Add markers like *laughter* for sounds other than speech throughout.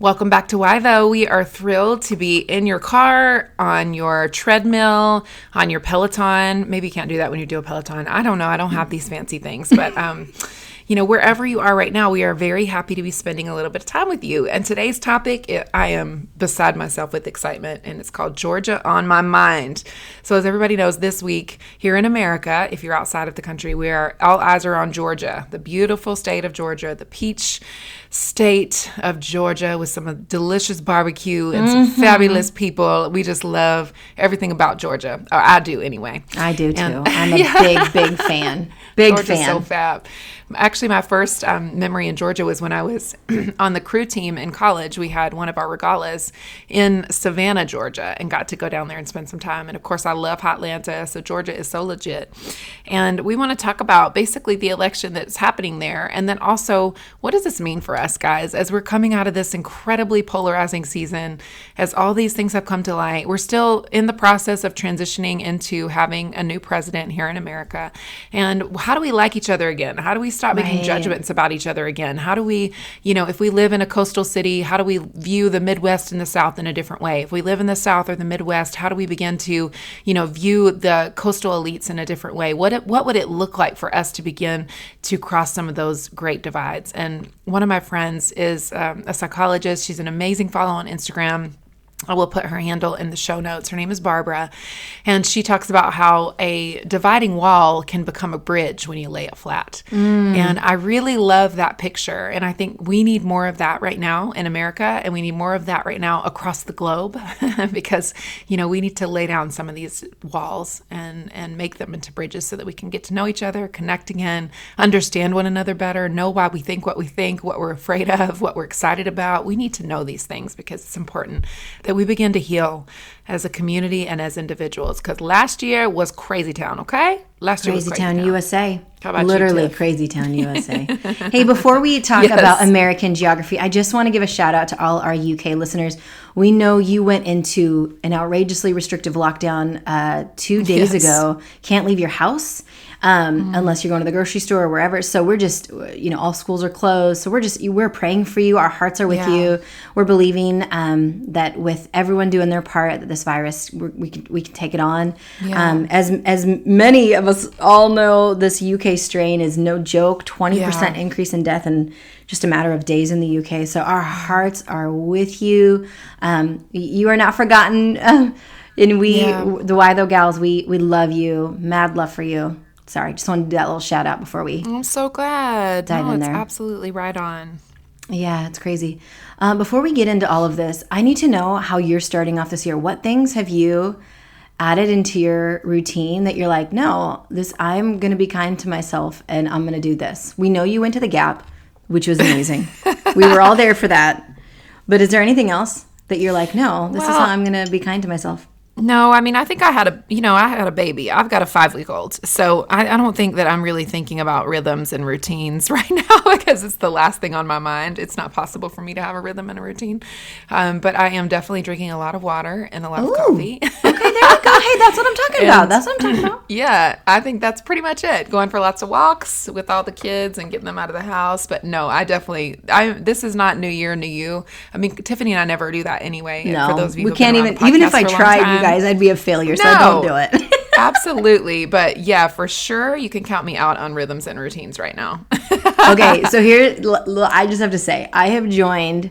Welcome back to Why Though. We are thrilled to be in your car, on your treadmill, on your Peloton. Maybe you can't do that when you do a Peloton. I don't know. I don't have these fancy things, but um, you know, wherever you are right now, we are very happy to be spending a little bit of time with you. And today's topic, it, I am beside myself with excitement, and it's called Georgia on My Mind. So, as everybody knows, this week here in America, if you're outside of the country, we are all eyes are on Georgia, the beautiful state of Georgia, the peach state of Georgia with some delicious barbecue and some mm-hmm. fabulous people. We just love everything about Georgia. Or I do anyway. I do too. And- *laughs* I'm a big, big fan. Big Georgia's fan. so fab. Actually, my first um, memory in Georgia was when I was *clears throat* on the crew team in college. We had one of our regattas in Savannah, Georgia, and got to go down there and spend some time. And of course, I love Hotlanta, so Georgia is so legit. And we want to talk about basically the election that's happening there, and then also what does this mean for us, guys, as we're coming out of this incredibly polarizing season, as all these things have come to light. We're still in the process of transitioning into having a new president here in America. And how do we like each other again? How do we stop making Right. judgments about each other again? How do we, you know, if we live in a coastal city, how do we view the Midwest and the South in a different way? If we live in the South or the Midwest, how do we begin to, you know, view the coastal elites in a different way? What it, what would it look like for us to begin to cross some of those great divides? And one of my friends is um, a psychologist. She's an amazing follow on Instagram. I will put her handle in the show notes. Her name is Barbara. And she talks about how a dividing wall can become a bridge when you lay it flat. Mm. And I really love that picture. And I think we need more of that right now in America. And we need more of that right now across the globe *laughs* because, you know, we need to lay down some of these walls and, and make them into bridges so that we can get to know each other, connect again, understand one another better, know why we think what we think, what we're afraid of, what we're excited about. We need to know these things because it's important that we begin to heal as a community and as individuals. Because last year was crazy town, okay? Last year was Crazy crazy Town, USA. How about you, Literally Tiff? Crazy Town, USA. *laughs* hey, before we talk Yes. about American geography, I just want to give a shout out to all our UK listeners. We know you went into an outrageously restrictive lockdown uh, two days Yes. ago. Can't leave your house. Um, unless you're going to the grocery store or wherever. So we're just, you know, all schools are closed. So we're just, we're praying for you. Our hearts are with Yeah. you. We're believing um, that with everyone doing their part, that this virus we're, we can we can take it on. Um, as as many of us all know, this UK strain is no joke. Twenty percent increase in death in just a matter of days in the UK. So our hearts are with you. Um, you are not forgotten. *laughs* and we, Yeah. the Why Though Gals, we we love you. Mad love for you. Sorry, just wanted to do that little shout out before we I'm so glad. Dive no, in it's there. absolutely right on. Yeah, it's crazy. Um, before we get into all of this, I need to know how you're starting off this year. What things have you added into your routine that you're like, no, this I'm going to be kind to myself and I'm going to do this. We know you went to the Gap, which was amazing. *laughs* we were all there for that. But is there anything else that you're like, no, this is how I'm going to be kind to myself? No, I mean, I think I had a, you know, I had a baby. I've got a five week old. So I, I don't think that I'm really thinking about rhythms and routines *laughs* right now because it's the last thing on my mind. It's not possible for me to have a rhythm and a routine. Um, but I am definitely drinking a lot of water and a lot of coffee. Okay, there we go. Hey, that's what I'm talking *laughs* about. That's what I'm talking about. *laughs* yeah, I think that's pretty much it. Going for lots of walks with all the kids and getting them out of the house. But no, I definitely, I this is not New Year, New You. I mean, Tiffany and I never do that anyway. No, for those of you we can't even, even if I tried. Um, guys, I'd be a failure. So I don't do it. *laughs* Absolutely. *laughs* But yeah, for sure, you can count me out on rhythms and routines right now. *laughs* okay, so here l- l- I just have to say I have joined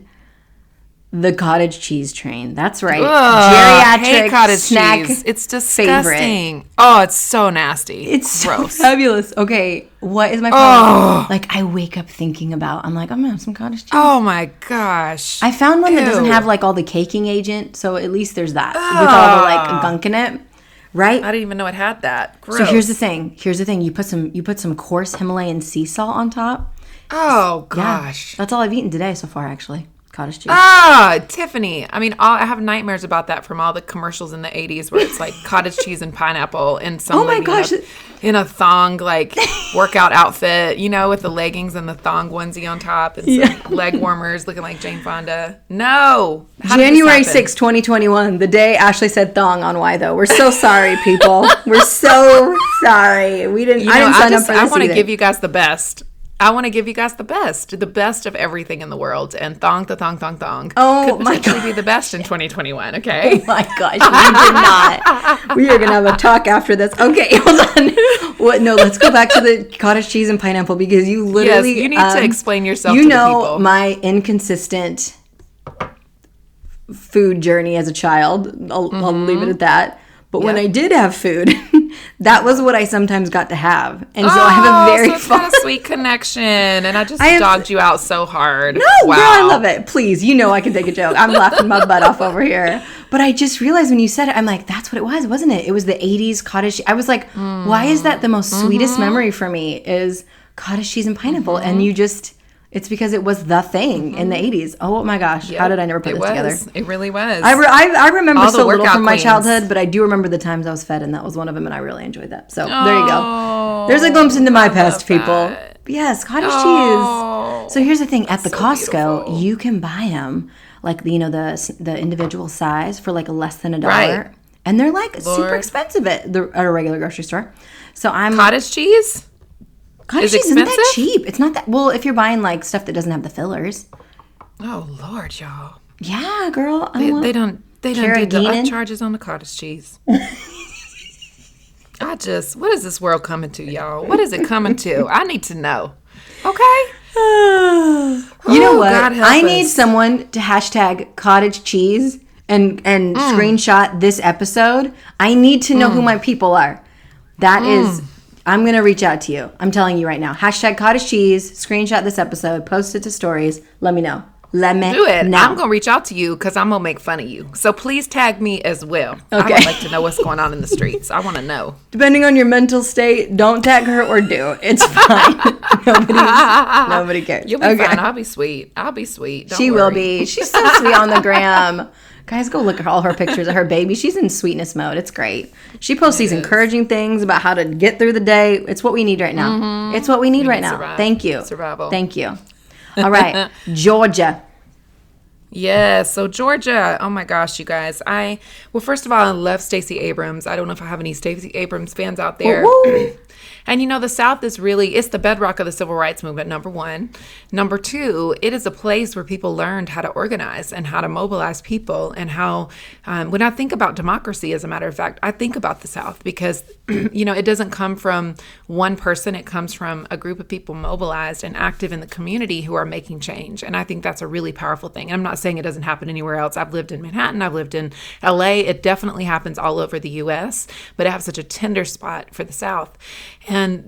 the cottage cheese train. That's right, Ugh, geriatric cottage snack. cheese. It's favorite. disgusting. Oh, it's so nasty. It's so gross. fabulous. Okay, what is my problem? Like I wake up thinking about. I'm like, I'm gonna have some cottage cheese. oh my gosh. I found one that doesn't have like all the caking agent, so at least there's that with all the like gunk in it, right? I didn't even know it had that. Gross. So here's the thing. Here's the thing. You put some you put some coarse Himalayan sea salt on top. oh Yeah, gosh. that's all I've eaten today so far, actually. Cottage cheese. Ah, Tiffany. I mean, all, I have nightmares about that from all the commercials in the 80s where it's like cottage cheese and pineapple and some *laughs* Oh my gosh. In, a, in a thong, like workout outfit, you know, with the leggings and the thong onesie on top and some Yeah. *laughs* leg warmers looking like Jane Fonda. No. How January happen? 6, 2021, the day Ashley said thong on why though. We're so sorry, people. We're so sorry. We didn't You I didn't I, sign just, up for I want to give you guys the best. I want to give you guys the best, the best of everything in the world, and thong, the thong, thong, thong. Oh, could my God. be the best in 2021. Okay. Oh my gosh, we did not. *laughs* We are gonna have a talk after this. Okay, *laughs* hold on. What? No, let's go back to the cottage cheese and pineapple because you literally. Yes, you need to um, explain yourself You to know my inconsistent food journey as a child. I'll, I'll leave it at that. But when Mm-hmm. I did have food, *laughs* that was what I sometimes got to have, and so I have a oh, very Oh, so it's fond- got a sweet connection, and I *laughs* just I have- dogged you out so hard. No, wow. girl, I love it. Please, you know I can take a joke. I'm laughing my butt off over here. But I just realized when you said it, I'm like, that's what it was, wasn't it? It was the 80s cottage. I was like, why is that the most mm-hmm. sweetest memory for me? Is cottage cheese and pineapple, and mm-hmm. you just. It's because it was the thing in the mm-hmm. 80s. Oh my gosh, how did I never put it this was. together? It really was. I, re- I, I remember All so little from my queens. childhood, but I do remember the times I was fed, and that was one of them, and I really enjoyed that. So there you go. Oh, There's a glimpse into my I past, people. that. Yes, cottage Oh, cheese. So oh, here's the thing: at the so Costco, beautiful. you can buy them like you know the the individual size for like less than a dollar, Right. and they're like super expensive at the at a regular grocery store. So I'm Cottage cheese? Cottage is cheese isn't that cheap. It's not that well if you're buying like stuff that doesn't have the fillers. Oh Lord, y'all. Yeah, girl. They, they don't. They don't do the upcharges on the cottage cheese. I just. What is this world coming to, y'all? What is it coming to? I need to know. Okay. *sighs* You know Oh, what? I need someone to hashtag cottage cheese and and Mm. screenshot this episode. I need to know who my people are. That is, Mm. I'm gonna reach out to you. I'm telling you right now. Hashtag cottage cheese. Screenshot this episode. Post it to stories. Let me know. Let me Do it. know. I'm gonna reach out to you because I'm gonna make fun of you. So please tag me as well. I Okay. would like to know what's going on in the streets. I want to know. *laughs* Depending on your mental state, don't tag her or do. It's fine. *laughs* Nobody's, nobody cares. You'll be fine. I'll be sweet. I'll be sweet. Don't She will be. She's so *laughs* sweet on the gram. Guys, go look at all her pictures of her baby. She's in sweetness mode. It's great. She posts these encouraging things about how to get through the day. It's what we need right now. Mm-hmm. It's what we need right now. survive. Thank you. Survival. Thank you. All right, *laughs* Georgia. Yes. So Georgia. Oh my gosh, you guys. I well, first of all, I love Stacey Abrams. I don't know if I have any Stacey Abrams fans out there. *clears throat* And you know, the South is really it's the bedrock of the civil rights movement. Number one, number two, it is a place where people learned how to organize and how to mobilize people and how. Um, when I think about democracy, as a matter of fact, I think about the South because *clears throat* you know it doesn't come from one person. It comes from a group of people mobilized and active in the community who are making change. And I think that's a really powerful thing. And I'm not saying it doesn't happen anywhere else. I've lived in Manhattan. I've lived in LA. It definitely happens all over the U.S. But it has such a tender spot for the South.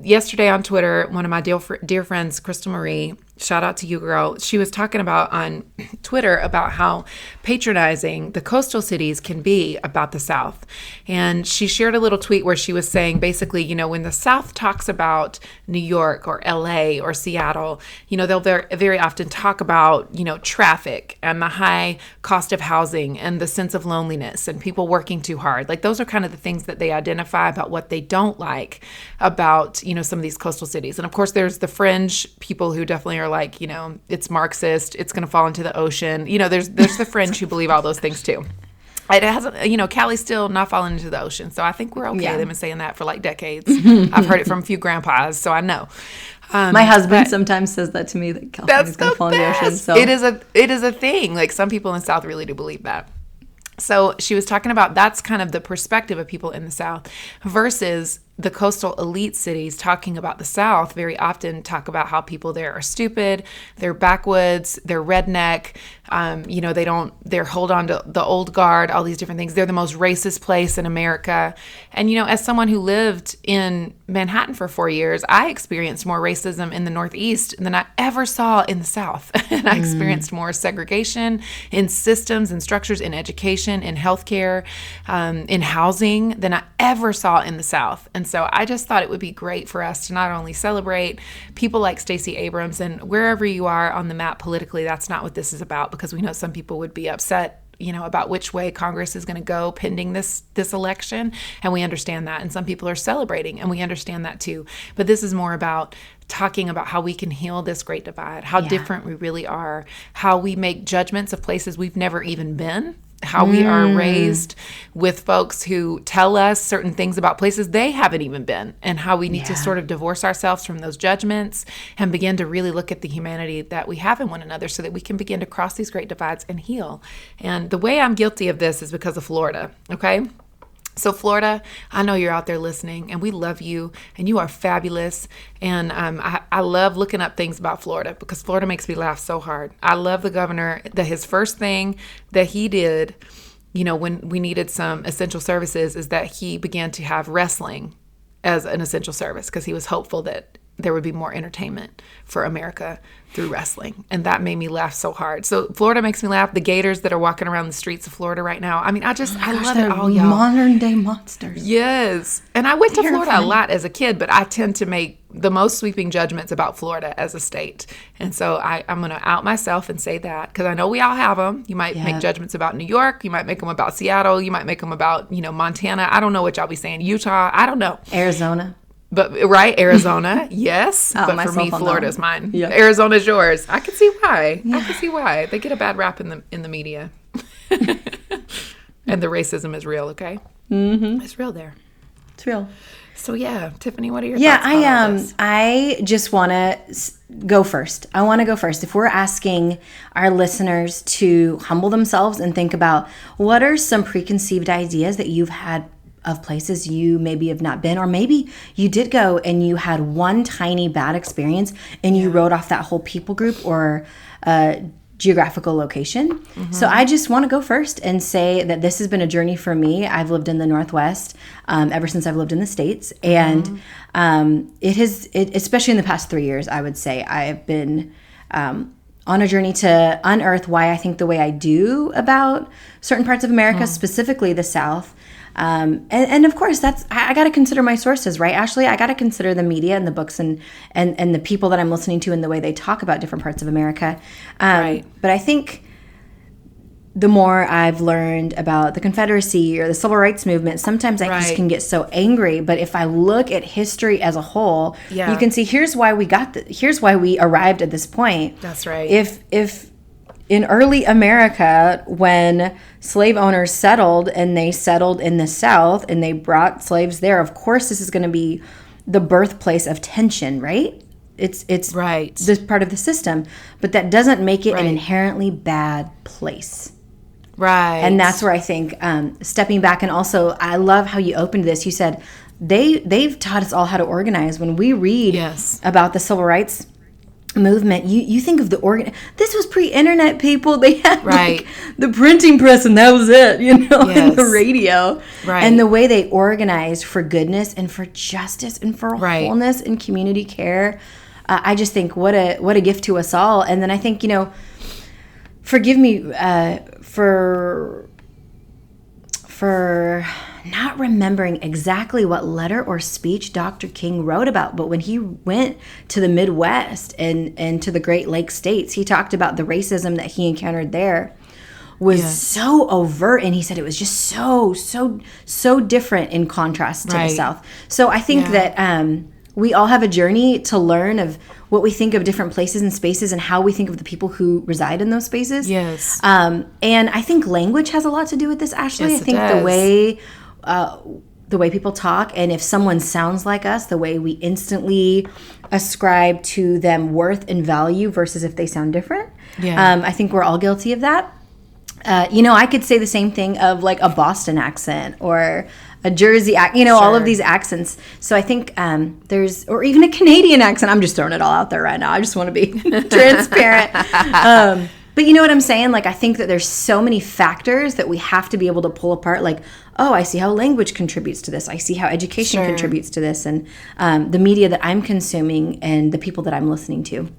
Yesterday on Twitter, one of my dear, dear friends, Crystal Marie, shout out to you, girl, she was talking about on *clears throat* Twitter about how patronizing the coastal cities can be about the South. And she shared a little tweet where she was saying basically, you know, when the South talks about New York or LA or Seattle, you know, they'll very, often talk about, you know, traffic and the high cost of housing and the sense of loneliness and people working too hard. Like those are kind of the things that they identify about what they don't like about, you know, some of these coastal cities. And of course, there's the fringe people who definitely are like, you know, it's Marxist, it's going to fall into the ocean. You know, there's there's the fringe who believe all those things too. It hasn't, you know, Cali's still not falling into the ocean, so I think we're okay. Yeah. They've been saying that for like decades. *laughs* I've heard it from a few grandpas, so I know. Um, My husband sometimes says that to me that California's going to fall in the ocean. So It is a it is a thing. Like some people in the South really do believe that. So she was talking about that's kind of the perspective of people in the South versus the coastal elite cities talking about the South very often talk about how people there are stupid, they're backwoods, they're redneck, um, you know, they don't, they're hold on to the old guard, all these different things. They're the most racist place in America. And, you know, as someone who lived in Manhattan for four years, I experienced more racism in the Northeast than I ever saw in the South. *laughs* and I experienced more segregation in systems and structures in education, in healthcare, um, in housing than I ever saw in the South. And And so I just thought it would be great for us to not only celebrate people like Stacey Abrams and wherever you are on the map politically, that's not what this is about because we know some people would be upset you know about which way congress is going to go pending this this election and we understand that and some people are celebrating and we understand that too but this is more about talking about how we can heal this great divide how Yeah. different we really are how we make judgments of places we've never even been how we are mm. raised with folks who tell us certain things about places they haven't even been and how we need to sort of divorce ourselves from those judgments and begin to really look at the humanity that we have in one another so that we can begin to cross these great divides and heal. And the way I'm guilty of this is because of Florida, okay? So, Florida, I know you're out there listening, and we love you, and you are fabulous. And um, I, I love looking up things about Florida because Florida makes me laugh so hard. I love the governor that his first thing that he did, you know, when we needed some essential services, is that he began to have wrestling as an essential service because he was hopeful that there would be more entertainment for America through wrestling. And that made me laugh so hard. So Florida makes me laugh. The gators that are walking around the streets of Florida right now. I mean, I just I oh love it all, y'all. modern day monsters. Yes. And I went to Florida a lot as a kid, but I tend to make the most sweeping judgments about Florida as a state. And so I, I'm going to out myself and say that because I know we all have them. You might Yeah. make judgments about New York. You might make them about Seattle. You might make them about, you know, Montana. I don't know what y'all be saying. Utah. I don't know. Arizona. But right, *laughs* Arizona, yes. Oh, but for me, Florida's mine. Yeah. Arizona's yours. I can see why. I can see why they get a bad rap in the in the media, *laughs* and the racism is real. Okay, mm-hmm. it's real there. It's real. So yeah, Tiffany, what are your thoughts? Yeah, I um? I just want to go first. I want to go first. If we're asking our listeners to humble themselves and think about what are some preconceived ideas that you've had of places you maybe have not been or maybe you did go and you had one tiny bad experience and you wrote off that whole people group or uh geographical location. So I just want to go first and say that this has been a journey for me. I've lived in the Northwest um, ever since I've lived in the States, and um, it has, it, especially in the past three years, I would say I have been. Um, on a journey to unearth why I think the way I do about certain parts of America, specifically the South. Um, and, and of course, that's I, I got to consider my sources, right, Ashley? I got to consider the media and the books and, and and the people that I'm listening to and the way they talk about different parts of America. Um, Right. But I think the more I've learned about the Confederacy or the Civil Rights Movement, sometimes I just can get so angry. But if I look at history as a whole, Yeah. you can see here's why we got the, here's why we arrived at this point. That's right. If if in early America, when slave owners settled and they settled in the South and they brought slaves there, of course this is going to be the birthplace of tension, right? It's it's Right. this part of the system, but that doesn't make it Right. an inherently bad place. right, And that's where I think um, stepping back and also I love how you opened this. You said they they've taught us all how to organize. When we read Yes. about the civil rights movement, you you think of the organ. This was pre-internet people. *laughs* They had Right. like the printing press and that was it. You know, *laughs* and the radio. Right. And the way they organized for goodness and for justice and for Right. wholeness and community care. Uh, I just think what a what a gift to us all. And then I think you know forgive me uh, for for not remembering exactly what letter or speech Dr. King wrote about, but when he went to the Midwest and and to the Great Lakes states, he talked about the racism that he encountered there was Yes. so overt and he said it was just so so so different in contrast to Right. the south so i think Yeah. that um, we all have a journey to learn of what we think of different places and spaces and how we think of the people who reside in those spaces Yes. um, and i think language has a lot to do with this ashley Yes, i think the way uh, the way people talk and if someone sounds like us the way we instantly ascribe to them worth and value versus if they sound different Yeah. um, i think we're all guilty of that uh, you know, I could say the same thing of like a Boston accent or a Jersey accent, you know, all of these accents. So I think um, there's, or even a Canadian accent. I'm just throwing it all out there right now. I just want to be *laughs* transparent. Um, but you know what I'm saying? Like, I think that there's so many factors that we have to be able to pull apart. Like, oh, I see how language contributes to this. I see how education Sure. contributes to this, and um, the media that I'm consuming and the people that I'm listening to.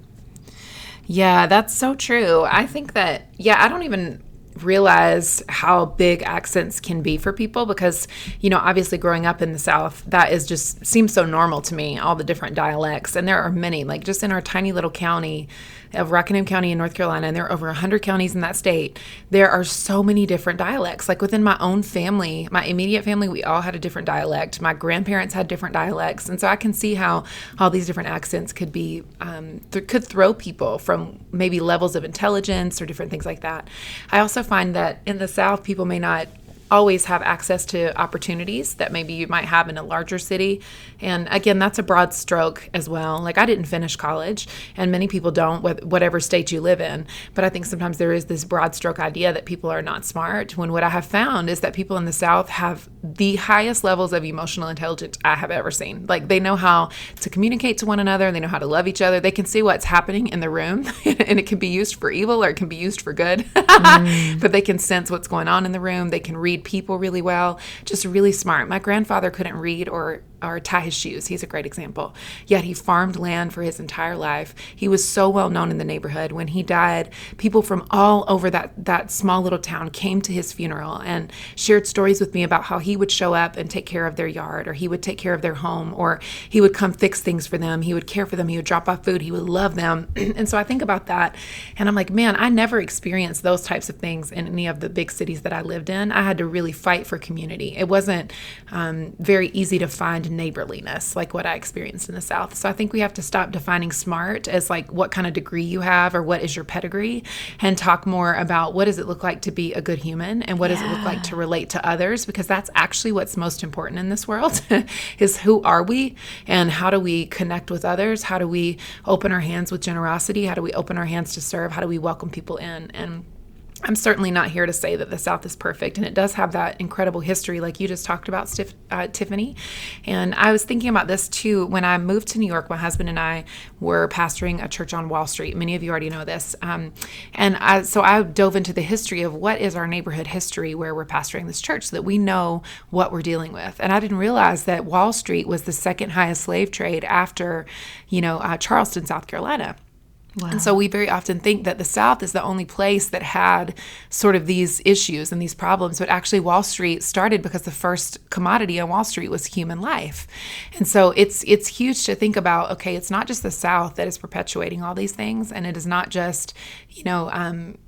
Yeah, that's so true. I think that, yeah, I don't even, realize how big accents can be for people because you know obviously growing up in the south that is just seems so normal to me all the different dialects and there are many like just in our tiny little county of Rockingham County in North Carolina, and there are over 100 counties in that state, there are so many different dialects. Like within my own family, my immediate family, we all had a different dialect. My grandparents had different dialects. And so I can see how all these different accents could be, um, th- could throw people from maybe levels of intelligence or different things like that. I also find that in the South, people may not always have access to opportunities that maybe you might have in a larger city. And again, that's a broad stroke as well. Like I didn't finish college, and many people don't, whatever state you live in. But I think sometimes there is this broad stroke idea that people are not smart. When what I have found is that people in the South have the highest levels of emotional intelligence I have ever seen. Like they know how to communicate to one another, they know how to love each other, they can see what's happening in the room, *laughs* and it can be used for evil or it can be used for good. *laughs* mm. But they can sense what's going on in the room, they can read read people really well, just really smart. My grandfather couldn't read or or tie his shoes. He's a great example. Yet he farmed land for his entire life. He was so well known in the neighborhood. When he died, people from all over that that small little town came to his funeral and shared stories with me about how he would show up and take care of their yard or he would take care of their home or he would come fix things for them. He would care for them. He would drop off food. He would love them. *clears throat* and so I think about that and I'm like, man, I never experienced those types of things in any of the big cities that I lived in. I had to really fight for community. It wasn't um, very easy to find neighborliness like what I experienced in the South. So I think we have to stop defining smart as like what kind of degree you have or what is your pedigree and talk more about what does it look like to be a good human and what yeah. does it look like to relate to others because that's actually what's most important in this world *laughs* is who are we and how do we connect with others? How do we open our hands with generosity? How do we open our hands to serve? How do we welcome people in? And I'm certainly not here to say that the South is perfect, and it does have that incredible history, like you just talked about, Stif- uh, Tiffany. And I was thinking about this too when I moved to New York. My husband and I were pastoring a church on Wall Street. Many of you already know this, um, and I, so I dove into the history of what is our neighborhood history where we're pastoring this church, so that we know what we're dealing with. And I didn't realize that Wall Street was the second highest slave trade after, you know, uh, Charleston, South Carolina. Wow. And so we very often think that the South is the only place that had sort of these issues and these problems, but actually Wall Street started because the first commodity on Wall Street was human life. And so it's it's huge to think about. Okay, it's not just the South that is perpetuating all these things, and it is not just you know um,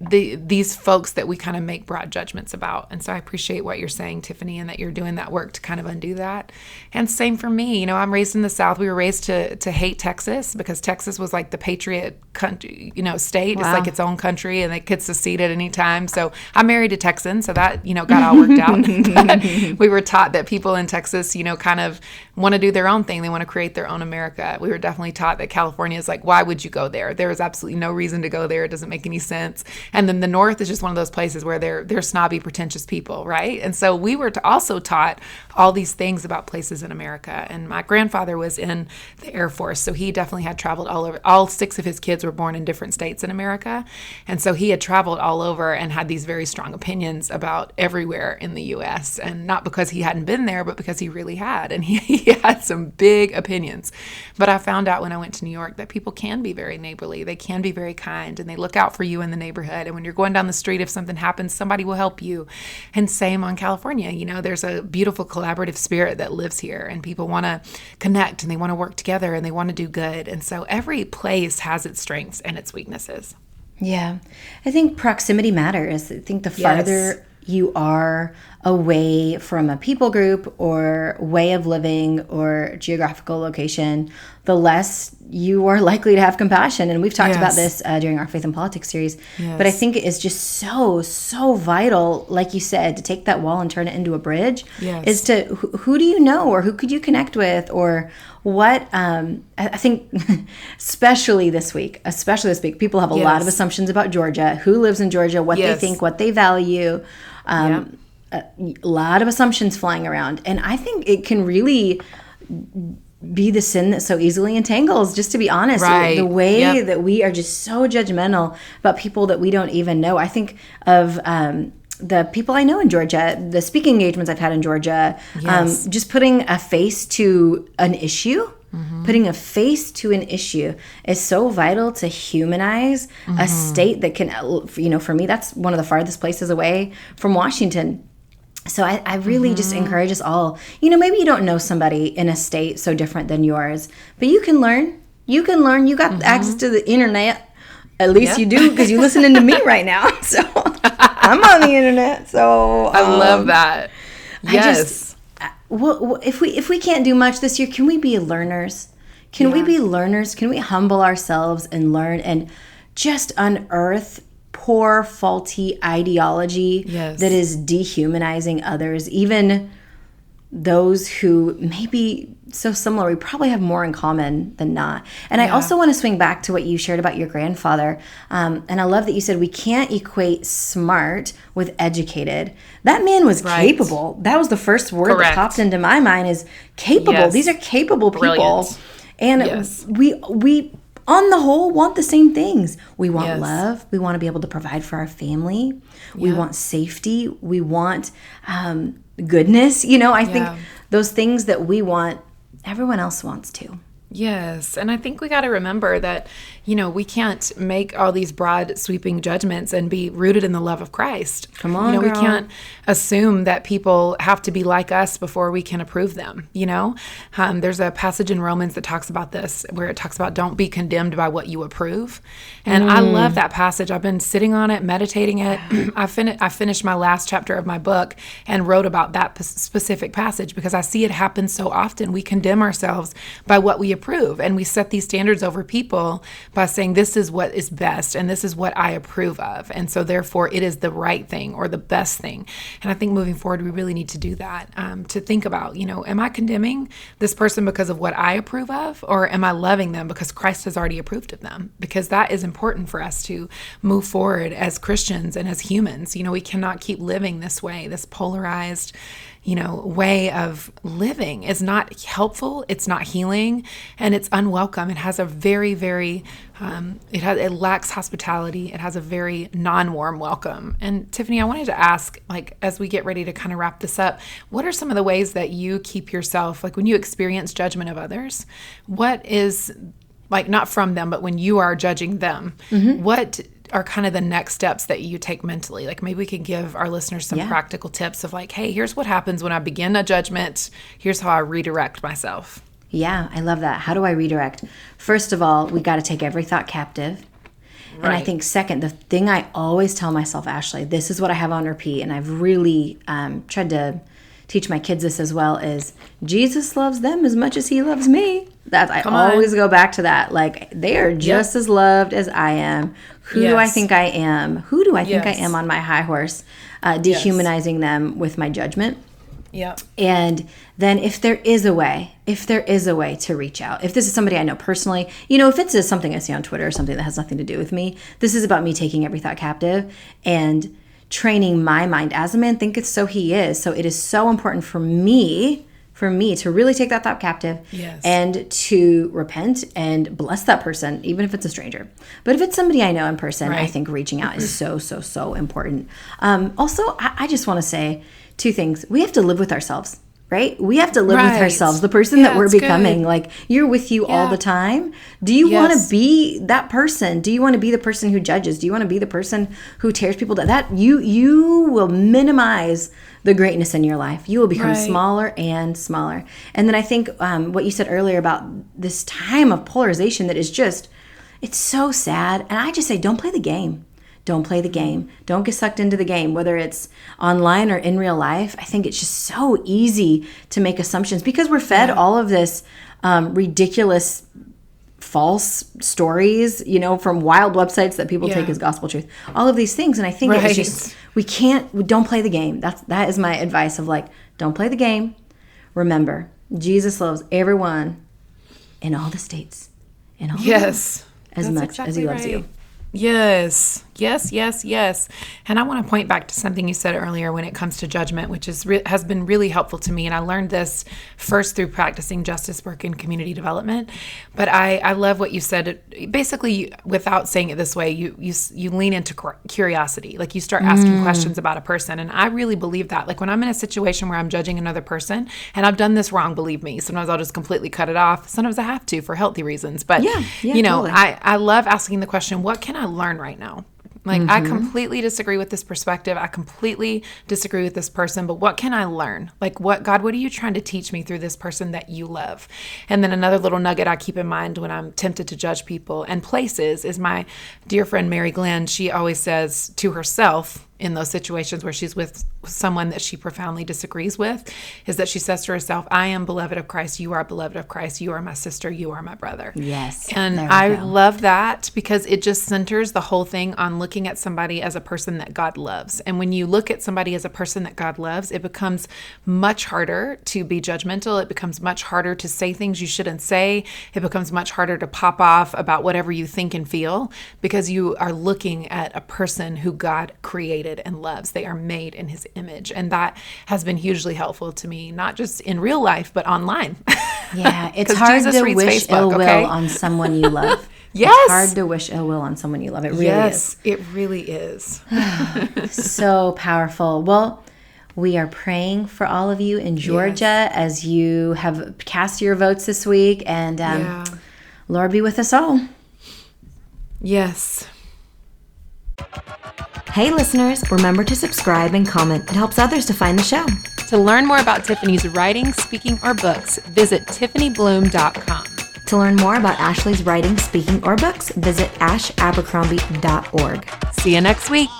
the these folks that we kind of make broad judgments about. And so I appreciate what you're saying, Tiffany, and that you're doing that work to kind of undo that. And same for me. You know, I'm raised in the South. We were raised to to hate Texas because Texas was like the patriot country, you know, state. Wow. It's like its own country and it could secede at any time. So I'm married to Texan, so that, you know, got all worked out. *laughs* *laughs* we were taught that people in Texas, you know, kind of want to do their own thing. They want to create their own America. We were definitely taught that California is like, why would you go there? There is absolutely no reason to go there. It doesn't make any sense. And then the North is just one of those places where they're they're snobby, pretentious people, right? And so we were also taught all these things about places in America. And my grandfather was in the Air Force, so he definitely had traveled all over. All six of his kids were born in different states in America, and so he had traveled all over and had these very strong opinions about everywhere in the U.S. And not because he hadn't been there, but because he really had, and *laughs* he, he had some big opinions. But I found out when I went to New York that people can be very neighborly. They can be very kind, and they look out for you in the neighborhood. And when you're going down the street, if something happens, somebody will help you. And same on California. You know, there's a beautiful collaborative spirit that lives here, and people want to connect and they want to work together and they want to do good. And so every place has its strengths and its weaknesses. Yeah. I think proximity matters. I think the farther yes. you are away from a people group or way of living or geographical location, the less you are *laughs* likely to have compassion. And we've talked yes. about this uh, during our Faith and Politics series. Yes. But I think it is just so, so vital, like you said, to take that wall and turn it into a bridge. Yes. Is to who, who do you know or who could you connect with or what um, I think, *laughs* especially this week, especially this week, people have a yes. lot of assumptions about Georgia, who lives in Georgia, what yes. they think, what they value. Um, a lot of assumptions flying around. And I think it can really be the sin that so easily entangles, just to be honest. Right. The way yep. that we are just so judgmental about people that we don't even know. I think of um, the people I know in Georgia, the speaking engagements I've had in Georgia, um, yes. um, just putting a face to an issue Putting a face to an issue is so vital to humanize a state that can, you know, for me, that's one of the farthest places away from Washington. So I, I really just encourage us all. You know, maybe you don't know somebody in a state so different than yours, but you can learn. You can learn. You got access to the internet. At least Yep. you do because you're listening to me *laughs* right now. *laughs* So *laughs* I'm on the internet. So I love um, that. I Yes. just, uh, wha- if we if we can't do much this year, can we be learners? Can we be learners? Can we humble ourselves and learn and just unearth poor, faulty ideology Yes. that is dehumanizing others, even those who may be so similar. We probably have more in common than not. And I also want to swing back to what you shared about your grandfather. Um, and I love that you said we can't equate smart with educated. That man was Right. capable. That was the first word Correct. that popped into my mind is capable. Yes. These are capable people. Brilliant. And Yes. we we on the whole want the same things. We want Yes. love. We want to be able to provide for our family. We want safety. We want um, goodness. You know, I think those things that we want, everyone else wants too. Yes. And I think we got to remember that, you know, we can't make all these broad sweeping judgments and be rooted in the love of Christ. Come on, You know, girl. we can't assume that people have to be like us before we can approve them. You know, um, there's a passage in Romans that talks about this where it talks about don't be condemned by what you approve. And I Mm. love that passage. I've been sitting on it, meditating it. *clears throat* I, fin- I finished my last chapter of my book and wrote about that p- specific passage because I see it happen so often. We condemn ourselves by what we approve and we set these standards over people by saying this is what is best and this is what I approve of. And so therefore it is the right thing or the best thing. And I think moving forward, we really need to do that um, to think about, you know, am I condemning this person because of what I approve of or am I loving them because Christ has already approved of them? Because that is important for us to move forward as Christians and as humans. You know, we cannot keep living this way, this polarized, you know, way of living is not helpful. It's not healing, and it's unwelcome. It has a very, very, um, it has it lacks hospitality. It has a very non-warm welcome. And Tiffany, I wanted to ask, like, as we get ready to kind of wrap this up, what are some of the ways that you keep yourself, like, when you experience judgment of others, what is like not from them, but when you are judging them, what are kind of the next steps that you take mentally? Like maybe we could give our listeners some Yeah. practical tips of like, hey, here's what happens when I begin a judgment. Here's how I redirect myself. Yeah, I love that. How do I redirect? First of all, we got to take every thought captive. And I think, second, the thing I always tell myself, Ashley, this is what I have on repeat, and I've really um, tried to teach my kids this as well is Jesus loves them as much as he loves me. That I on. always go back to that. Like they are just as loved as I am. Who do I think I am? Who do I think I am on my high horse? Uh, dehumanizing them with my judgment. Yeah. And then if there is a way, if there is a way to reach out, if this is somebody I know personally, you know, if it's just something I see on Twitter or something that has nothing to do with me, this is about me taking every thought captive and training my mind as a man thinketh so he is. So it is so important for me, for me to really take that thought captive Yes. and to repent and bless that person, even if it's a stranger. But if it's somebody I know in person, I think reaching out is so, so, so important. Um, also, I, I just want to say two things. We have to live with ourselves, right? We have to live with ourselves, the person Yeah, that we're it's good. becoming. Like, you're with you all the time. Do you want to be that person? Do you want to be the person who judges? Do you want to be the person who tears people down? That you you will minimize the greatness in your life. You will become Right. smaller and smaller. And then I think um, what you said earlier about this time of polarization that is just, it's so sad. And I just say, don't play the game. Don't play the game. Don't get sucked into the game, whether it's online or in real life. I think it's just so easy to make assumptions because we're fed all of this um, ridiculous false stories, you know, from wild websites that people take as gospel truth. All of these things, and I think it's just we can't. We don't play the game. That's that is my advice of like, don't play the game. Remember, Jesus loves everyone in all the states, in all Yes. as That's much as he exactly loves you. Yes. Yes, yes, yes. And I want to point back to something you said earlier when it comes to judgment, which is re- has been really helpful to me. And I learned this first through practicing justice work and community development. But I, I love what you said. Basically, without saying it this way, you you you lean into curiosity. Like you start asking mm. questions about a person, and I really believe that. Like when I'm in a situation where I'm judging another person, and I've done this wrong, believe me. Sometimes I'll just completely cut it off. Sometimes I have to for healthy reasons. But yeah, yeah you know, totally. I I love asking the question, what can I learn right now? Like, mm-hmm. I completely disagree with this perspective. I completely disagree with this person, but what can I learn? Like, what, God, what are you trying to teach me through this person that you love? And then another little nugget I keep in mind when I'm tempted to judge people and places is my dear friend Mary Glenn. She always says to herself, in those situations where she's with someone that she profoundly disagrees with is that she says to herself, I am beloved of Christ. You are beloved of Christ. You are my sister. You are my brother. Yes. And I go. love that because it just centers the whole thing on looking at somebody as a person that God loves. And when you look at somebody as a person that God loves, it becomes much harder to be judgmental. It becomes much harder to say things you shouldn't say. It becomes much harder to pop off about whatever you think and feel because you are looking at a person who God created created and loves. They are made in his image. And that has been hugely helpful to me, not just in real life, but online. Yeah, *laughs* it's hard Jesus to wish Facebook, ill will okay? on someone you love. *laughs* yes. It's hard to wish ill will on someone you love. It really yes, is. It really is. *sighs* so powerful. Well, we are praying for all of you in Georgia yes. as you have cast your votes this week. And um, yeah. Lord be with us all. Yes. Hey, listeners, remember to subscribe and comment. It helps others to find the show. To learn more about Tiffany's writing, speaking, or books, visit TiffanyBloom.com. To learn more about Ashley's writing, speaking, or books, visit ashabercrombie.org. See you next week.